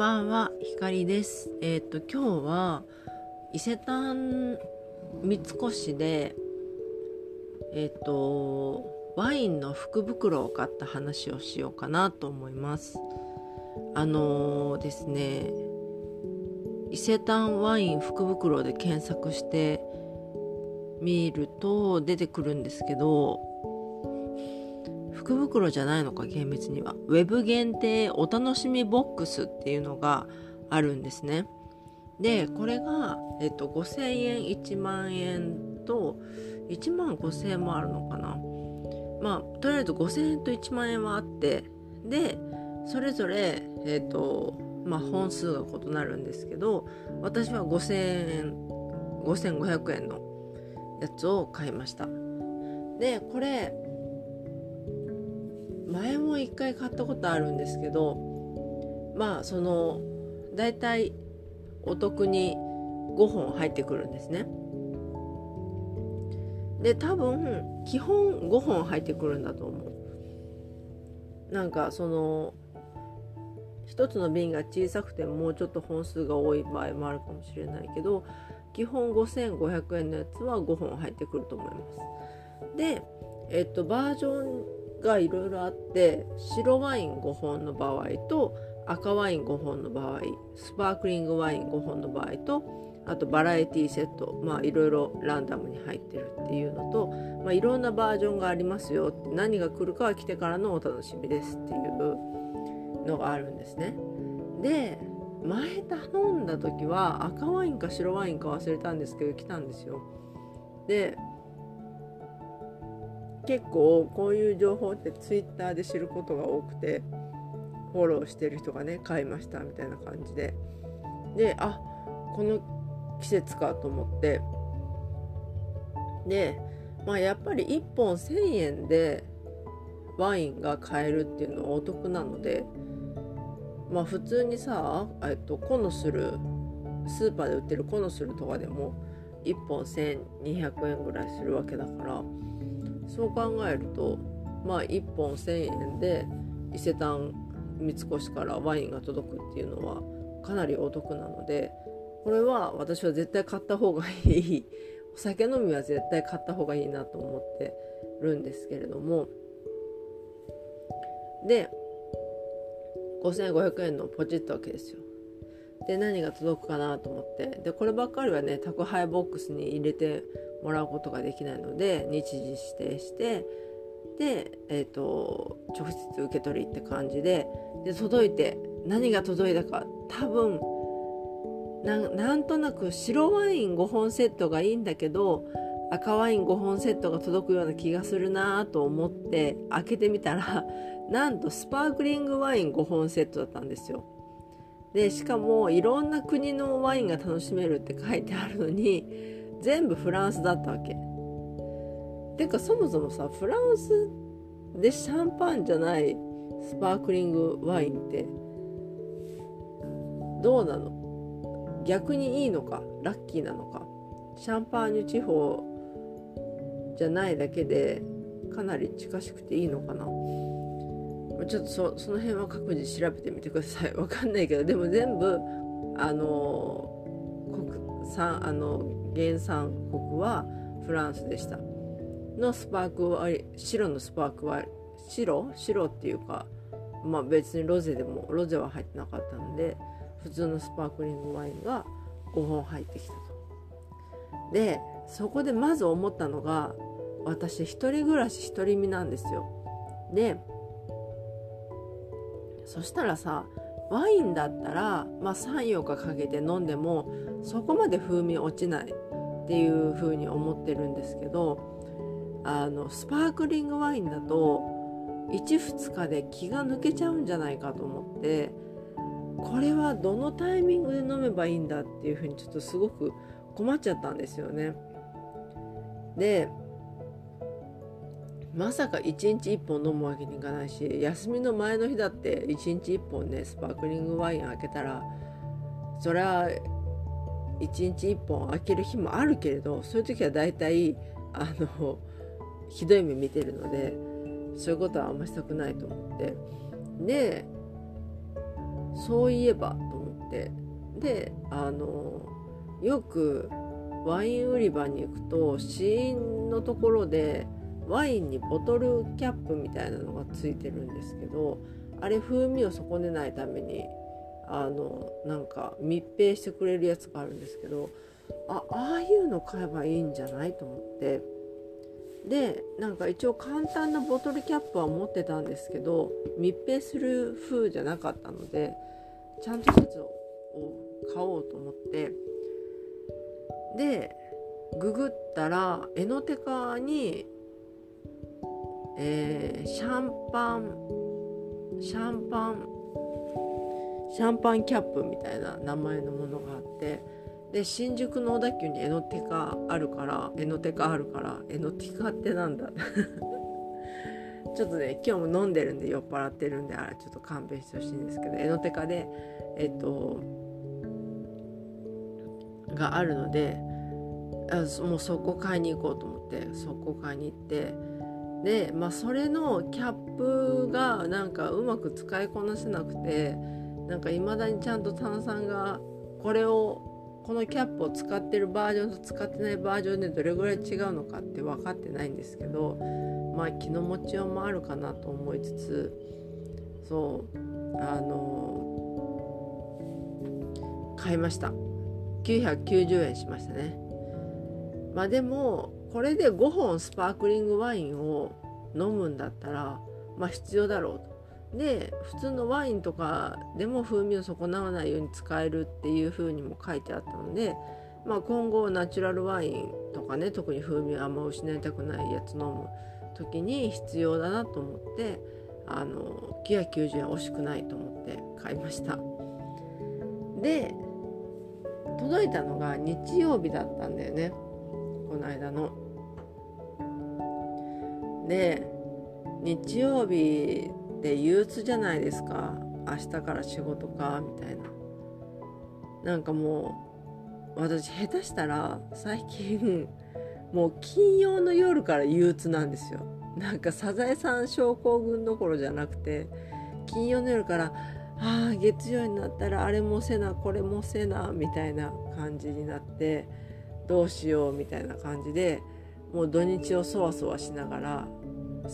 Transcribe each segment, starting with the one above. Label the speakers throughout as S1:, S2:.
S1: ばんは、ひかりです。えっ、ー、と、今日は伊勢丹三越で、えっ、ー、と、ワインの福袋を買った話をしようかなと思います。あのー、ですね、伊勢丹ワイン福袋で検索してみると出てくるんですけど、福袋じゃないのか厳密には。ウェブ限定お楽しみボックスっていうのがあるんですね。でこれが、えっと、5000円1万円と1万5000円もあるのかな。まあとりあえず5000円と1万円はあってでそれぞれえっとまあ本数が異なるんですけど私は5000円5500円のやつを買いました。でこれ前も1回買ったことあるんですけどまあその大体お得に5本入ってくるんですね。で多分基本5本入ってくるんだと思う。なんかその1つの瓶が小さくてもうちょっと本数が多い場合もあるかもしれないけど基本5500円のやつは5本入ってくると思います。で、えっと、バージョンがいろいろあって白ワイン5本の場合と赤ワイン5本の場合スパークリングワイン5本の場合とあとバラエティセットまあいろいろランダムに入ってるっていうのと、まあ、いろんなバージョンがありますよって何が来るかは来てからのお楽しみですっていうのがあるんですね。で前頼んだ時は赤ワインか白ワインか忘れたんですけど来たんですよ。で結構こういう情報ってツイッターで知ることが多くてフォローしてる人がね買いましたみたいな感じで。であこの季節かと思って。でまあやっぱり1本1,000円でワインが買えるっていうのはお得なのでまあ普通にさ、えっと、コノスルスーパーで売ってるコノスルとかでも1本1200円ぐらいするわけだからそう考えるとまあ1本1,000円で伊勢丹三越からワインが届くっていうのはかなりお得なのでこれは私は絶対買った方がいい。お酒飲みは絶対買った方がいいなと思ってるんですけれども。で5500円のポチッとわけですよ。で何が届くかなと思って。でこればっかりはね宅配ボックスに入れてもらうことができないので日時指定してで、えーと、直接受け取りって感じでで届いて何が届いたか多分なんとなく白ワイン5本セットがいいんだけど赤ワイン5本セットが届くような気がするなと思って開けてみたら なんとスパークリングワイン5本セットだったんですよ。でしかもいろんな国のワインが楽しめるって書いてあるのに全部フランスだったわけ。てかそもそもさフランスでシャンパンじゃないスパークリングワインってどうなの？逆にいいのか？ラッキーなのか？シャンパーニュ地方じゃないだけでかなり近しくていいのかな？ちょっとそその辺は各自調べてみてください。わかんないけどでも全部あの国産あの原産国はフランスでしたのスパークは白のスパークは白？白っていうかまあ別にロゼでもロゼは入ってなかったので普通のスパークリングワインが5本入ってきたと。でそこでまず思ったのが私一人暮らし独り身なんですよ。でそしたらさワインだったら、まあ、34日かけて飲んでもそこまで風味落ちないっていう風に思ってるんですけどあのスパークリングワインだと12日で気が抜けちゃうんじゃないかと思ってこれはどのタイミングで飲めばいいんだっていう風にちょっとすごく困っちゃったんですよね。でまさか1日1本飲むわけにいかないし休みの前の日だって1日1本ねスパークリングワイン開けたらそれは1日1本開ける日もあるけれどそういう時は大体あのひどい目見てるのでそういうことはあんましたくないと思って。でそういえばと思って。であのよくワイン売り場に行くと試飲のところでワインにボトルキャップみたいなのがついてるんですけどあれ風味を損ねないためにあのなんか密閉してくれるやつがあるんですけどあああいうの買えばいいんじゃないと思って。でなんか一応簡単なボトルキャップは持ってたんですけど密閉する風じゃなかったのでちゃんとやつを買おうと思って。でググったらエノテカに、えー、シャンパンシャンパンシャンパンキャップみたいな名前のものがあってで新宿の小田急にエノテカあるからエノテカあるからエノテカってなんだ？ちょっとね今日も飲んでるんで酔っ払ってるんであれちょっと勘弁してほしいんですけどエノテカでえっとがあるのであもうそこ買いに行こうと思ってそこ買いに行ってでまあそれのキャップがなんかうまく使いこなせなくてなんか未だにちゃんと炭酸がこれをこのキャップを使ってるバージョンと使ってないバージョンでどれぐらい違うのかって分かってないんですけどまあ気の持ちようもあるかなと思いつつそうあの買いました。990円しましたね。まあでもこれで5本スパークリングワインを飲むんだったらまあ必要だろうと。で普通のワインとかでも風味を損なわないように使えるっていう風にも書いてあったので、まあ、今後ナチュラルワインとかね特に風味をあんま失いたくないやつ飲む時に必要だなと思ってあの990円惜しくないと思って買いました。で届いたのが日曜日だったんだよねこの間の。で日曜日って憂鬱じゃないですか。明日から仕事かみたいな。なんかもう私下手したら最近もう金曜の夜から憂鬱なんですよ。なんかサザエさん症候群どころじゃなくて金曜の夜からああ月曜になったらあれもせなこれもせなみたいな感じになってどうしようみたいな感じでもう土日をそわそわしながら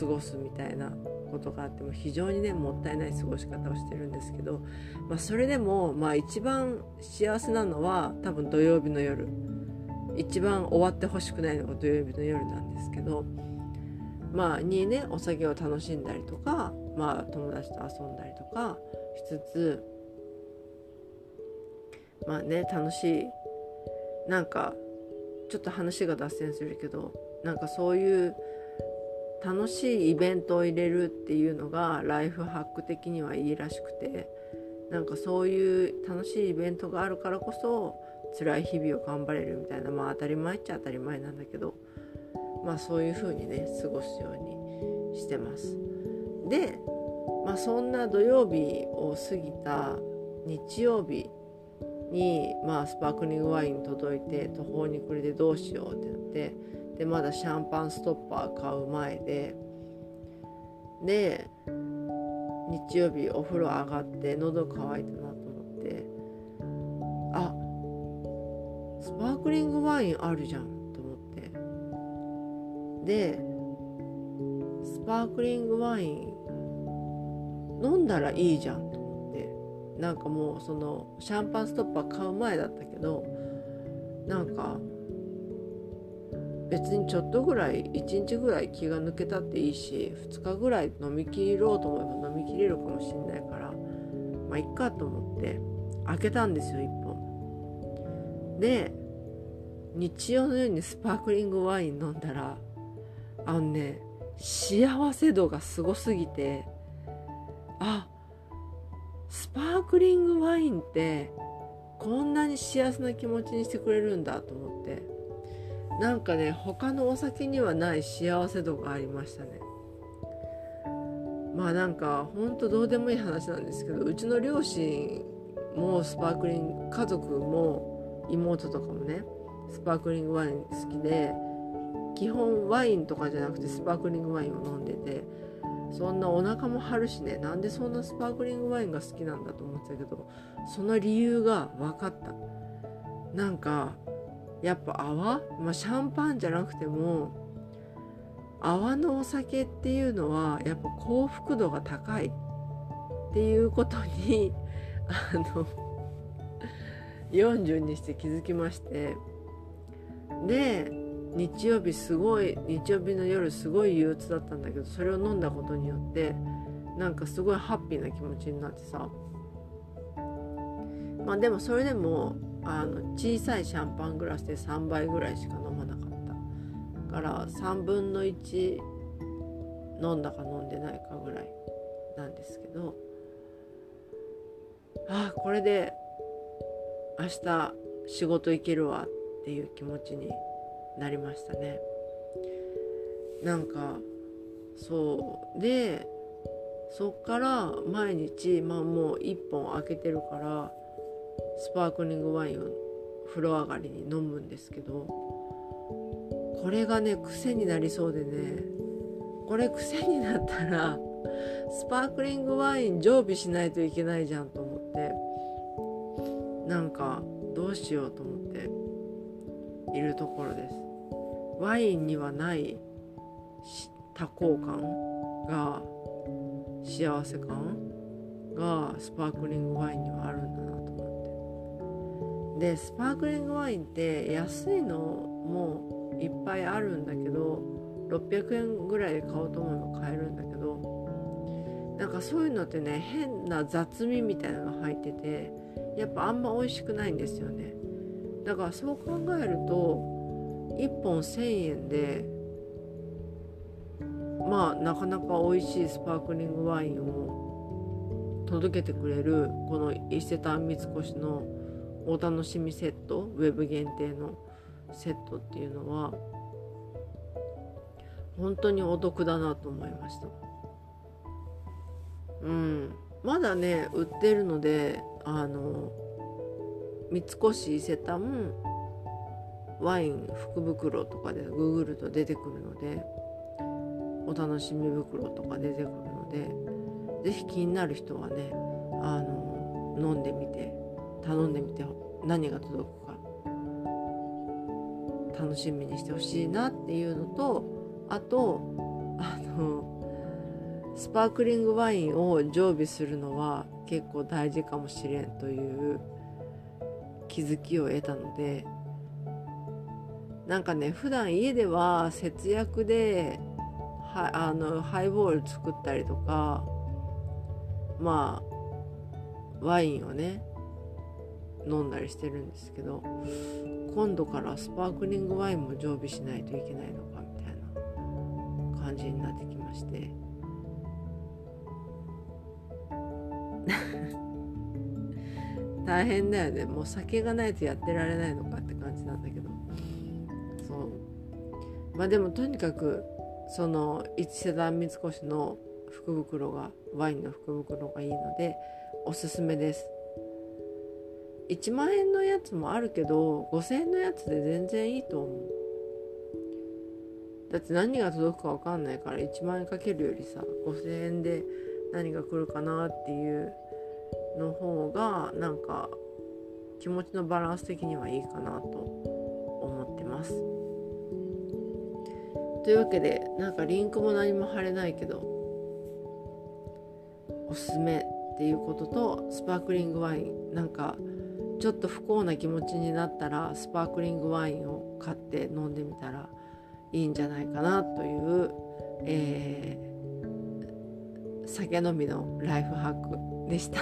S1: 過ごすみたいなことがあっても非常にねもったいない過ごし方をしてるんですけど、まあ、それでもまあ一番幸せなのは多分土曜日の夜。一番終わってほしくないのが土曜日の夜なんですけどまあにねお酒を楽しんだりとかまあ友達と遊んだりとかしつつまあね楽しいなんかちょっと話が脱線するけどなんかそういう楽しいイベントを入れるっていうのがライフハック的にはいいらしくてなんかそういう楽しいイベントがあるからこそ辛い日々を頑張れるみたいなまあ当たり前っちゃ当たり前なんだけどまあそういう風にね過ごすようにしてます。で、まあ、そんな土曜日を過ぎた日曜日に、まあ、スパークリングワイン届いて途方に暮れてどうしようってなってでまだシャンパンストッパー買う前で。で日曜日お風呂上がって喉乾いたなと思って。あスパークリングワインあるじゃんと思って。でスパークリングワイン飲んだらいいじゃんと思って。なんかもうそのシャンパンストッパー買う前だったけどなんか別にちょっとぐらい1日ぐらい気が抜けたっていいし2日ぐらい飲み切ろうと思えば飲み切れるかもしんないからまあいっかと思って開けたんですよ1本。で日曜のようにスパークリングワイン飲んだらあのね幸せ度がすごすぎてあスパークリングワインってこんなに幸せな気持ちにしてくれるんだと思って。なんかね他のお酒にはない幸せ度がありましたね。まあなんかほんとどうでもいい話なんですけどうちの両親もスパークリング家族も妹とかもねスパークリングワイン好きで基本ワインとかじゃなくてスパークリングワインを飲んでてそんなお腹も張るしねなんでそんなスパークリングワインが好きなんだと思ってたけどその理由が分かった。なんかやっぱ泡、まあ、シャンパンじゃなくても泡のお酒っていうのはやっぱ幸福度が高いっていうことに あの40にして気づきまして。で日曜日すごい日曜日の夜すごい憂鬱だったんだけどそれを飲んだことによってなんかすごいハッピーな気持ちになってさ。まあでもそれでもあの小さいシャンパングラスで3杯ぐらいしか飲まなかったから3分の1飲んだか飲んでないかぐらいなんですけどあこれで明日仕事行けるわっていう気持ちになりましたね。なんかそう。でそっから毎日まあもう1本開けてるからスパークリングワインを風呂上がりに飲むんですけどこれがね癖になりそうでねこれ癖になったらスパークリングワイン常備しないといけないじゃんと思ってなんかどうしようと思っているところです。ワインにはない多幸感が幸せ感がスパークリングワインにはあるんだな。でスパークリングワインって安いのもいっぱいあるんだけど600円ぐらいで買おうと思えば買えるんだけどなんかそういうのってね変な雑味みたいなのが入っててやっぱあんま美味しくないんですよね。だからそう考えると1本1,000円でまあなかなか美味しいスパークリングワインを届けてくれるこの伊勢丹三越のお楽しみセットウェブ限定のセットっていうのは本当にお得だなと思いました。うん。まだね売ってるのであの三越伊勢丹ワイン福袋とかでググると出てくるのでお楽しみ袋とか出てくるので是非気になる人はねあの飲んでみて頼んでみて何が届くか楽しみにしてほしいなっていうのとあとあのスパークリングワインを常備するのは結構大事かもしれんという気づきを得たのでなんかね普段家では節約ではあのハイボール作ったりとかまあワインをね飲んだりしてるんですけど今度からスパークリングワインも常備しないといけないのかみたいな感じになってきまして。大変だよね。もう酒がないとやってられないのかって感じなんだけど。まあでもとにかくその一世団三越の福袋がワインの福袋がいいのでおすすめです1万円のやつもあるけど5000円のやつで全然いいと思うだって何が届くか分かんないから1万円かけるよりさ5000円で何が来るかなっていうの方がなんか気持ちのバランス的にはいいかなと思ってます。というわけでなんかリンクも何も貼れないけどおすすめっていうこととスパークリングワインなんかちょっと不幸な気持ちになったらスパークリングワインを買って飲んでみたらいいんじゃないかなという、えー、酒飲みのライフハックでした。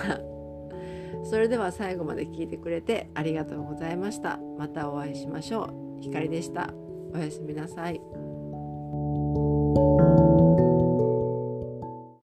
S1: それでは最後まで聞いてくれてありがとうございました。またお会いしましょう。ひかりでした。おやすみなさい。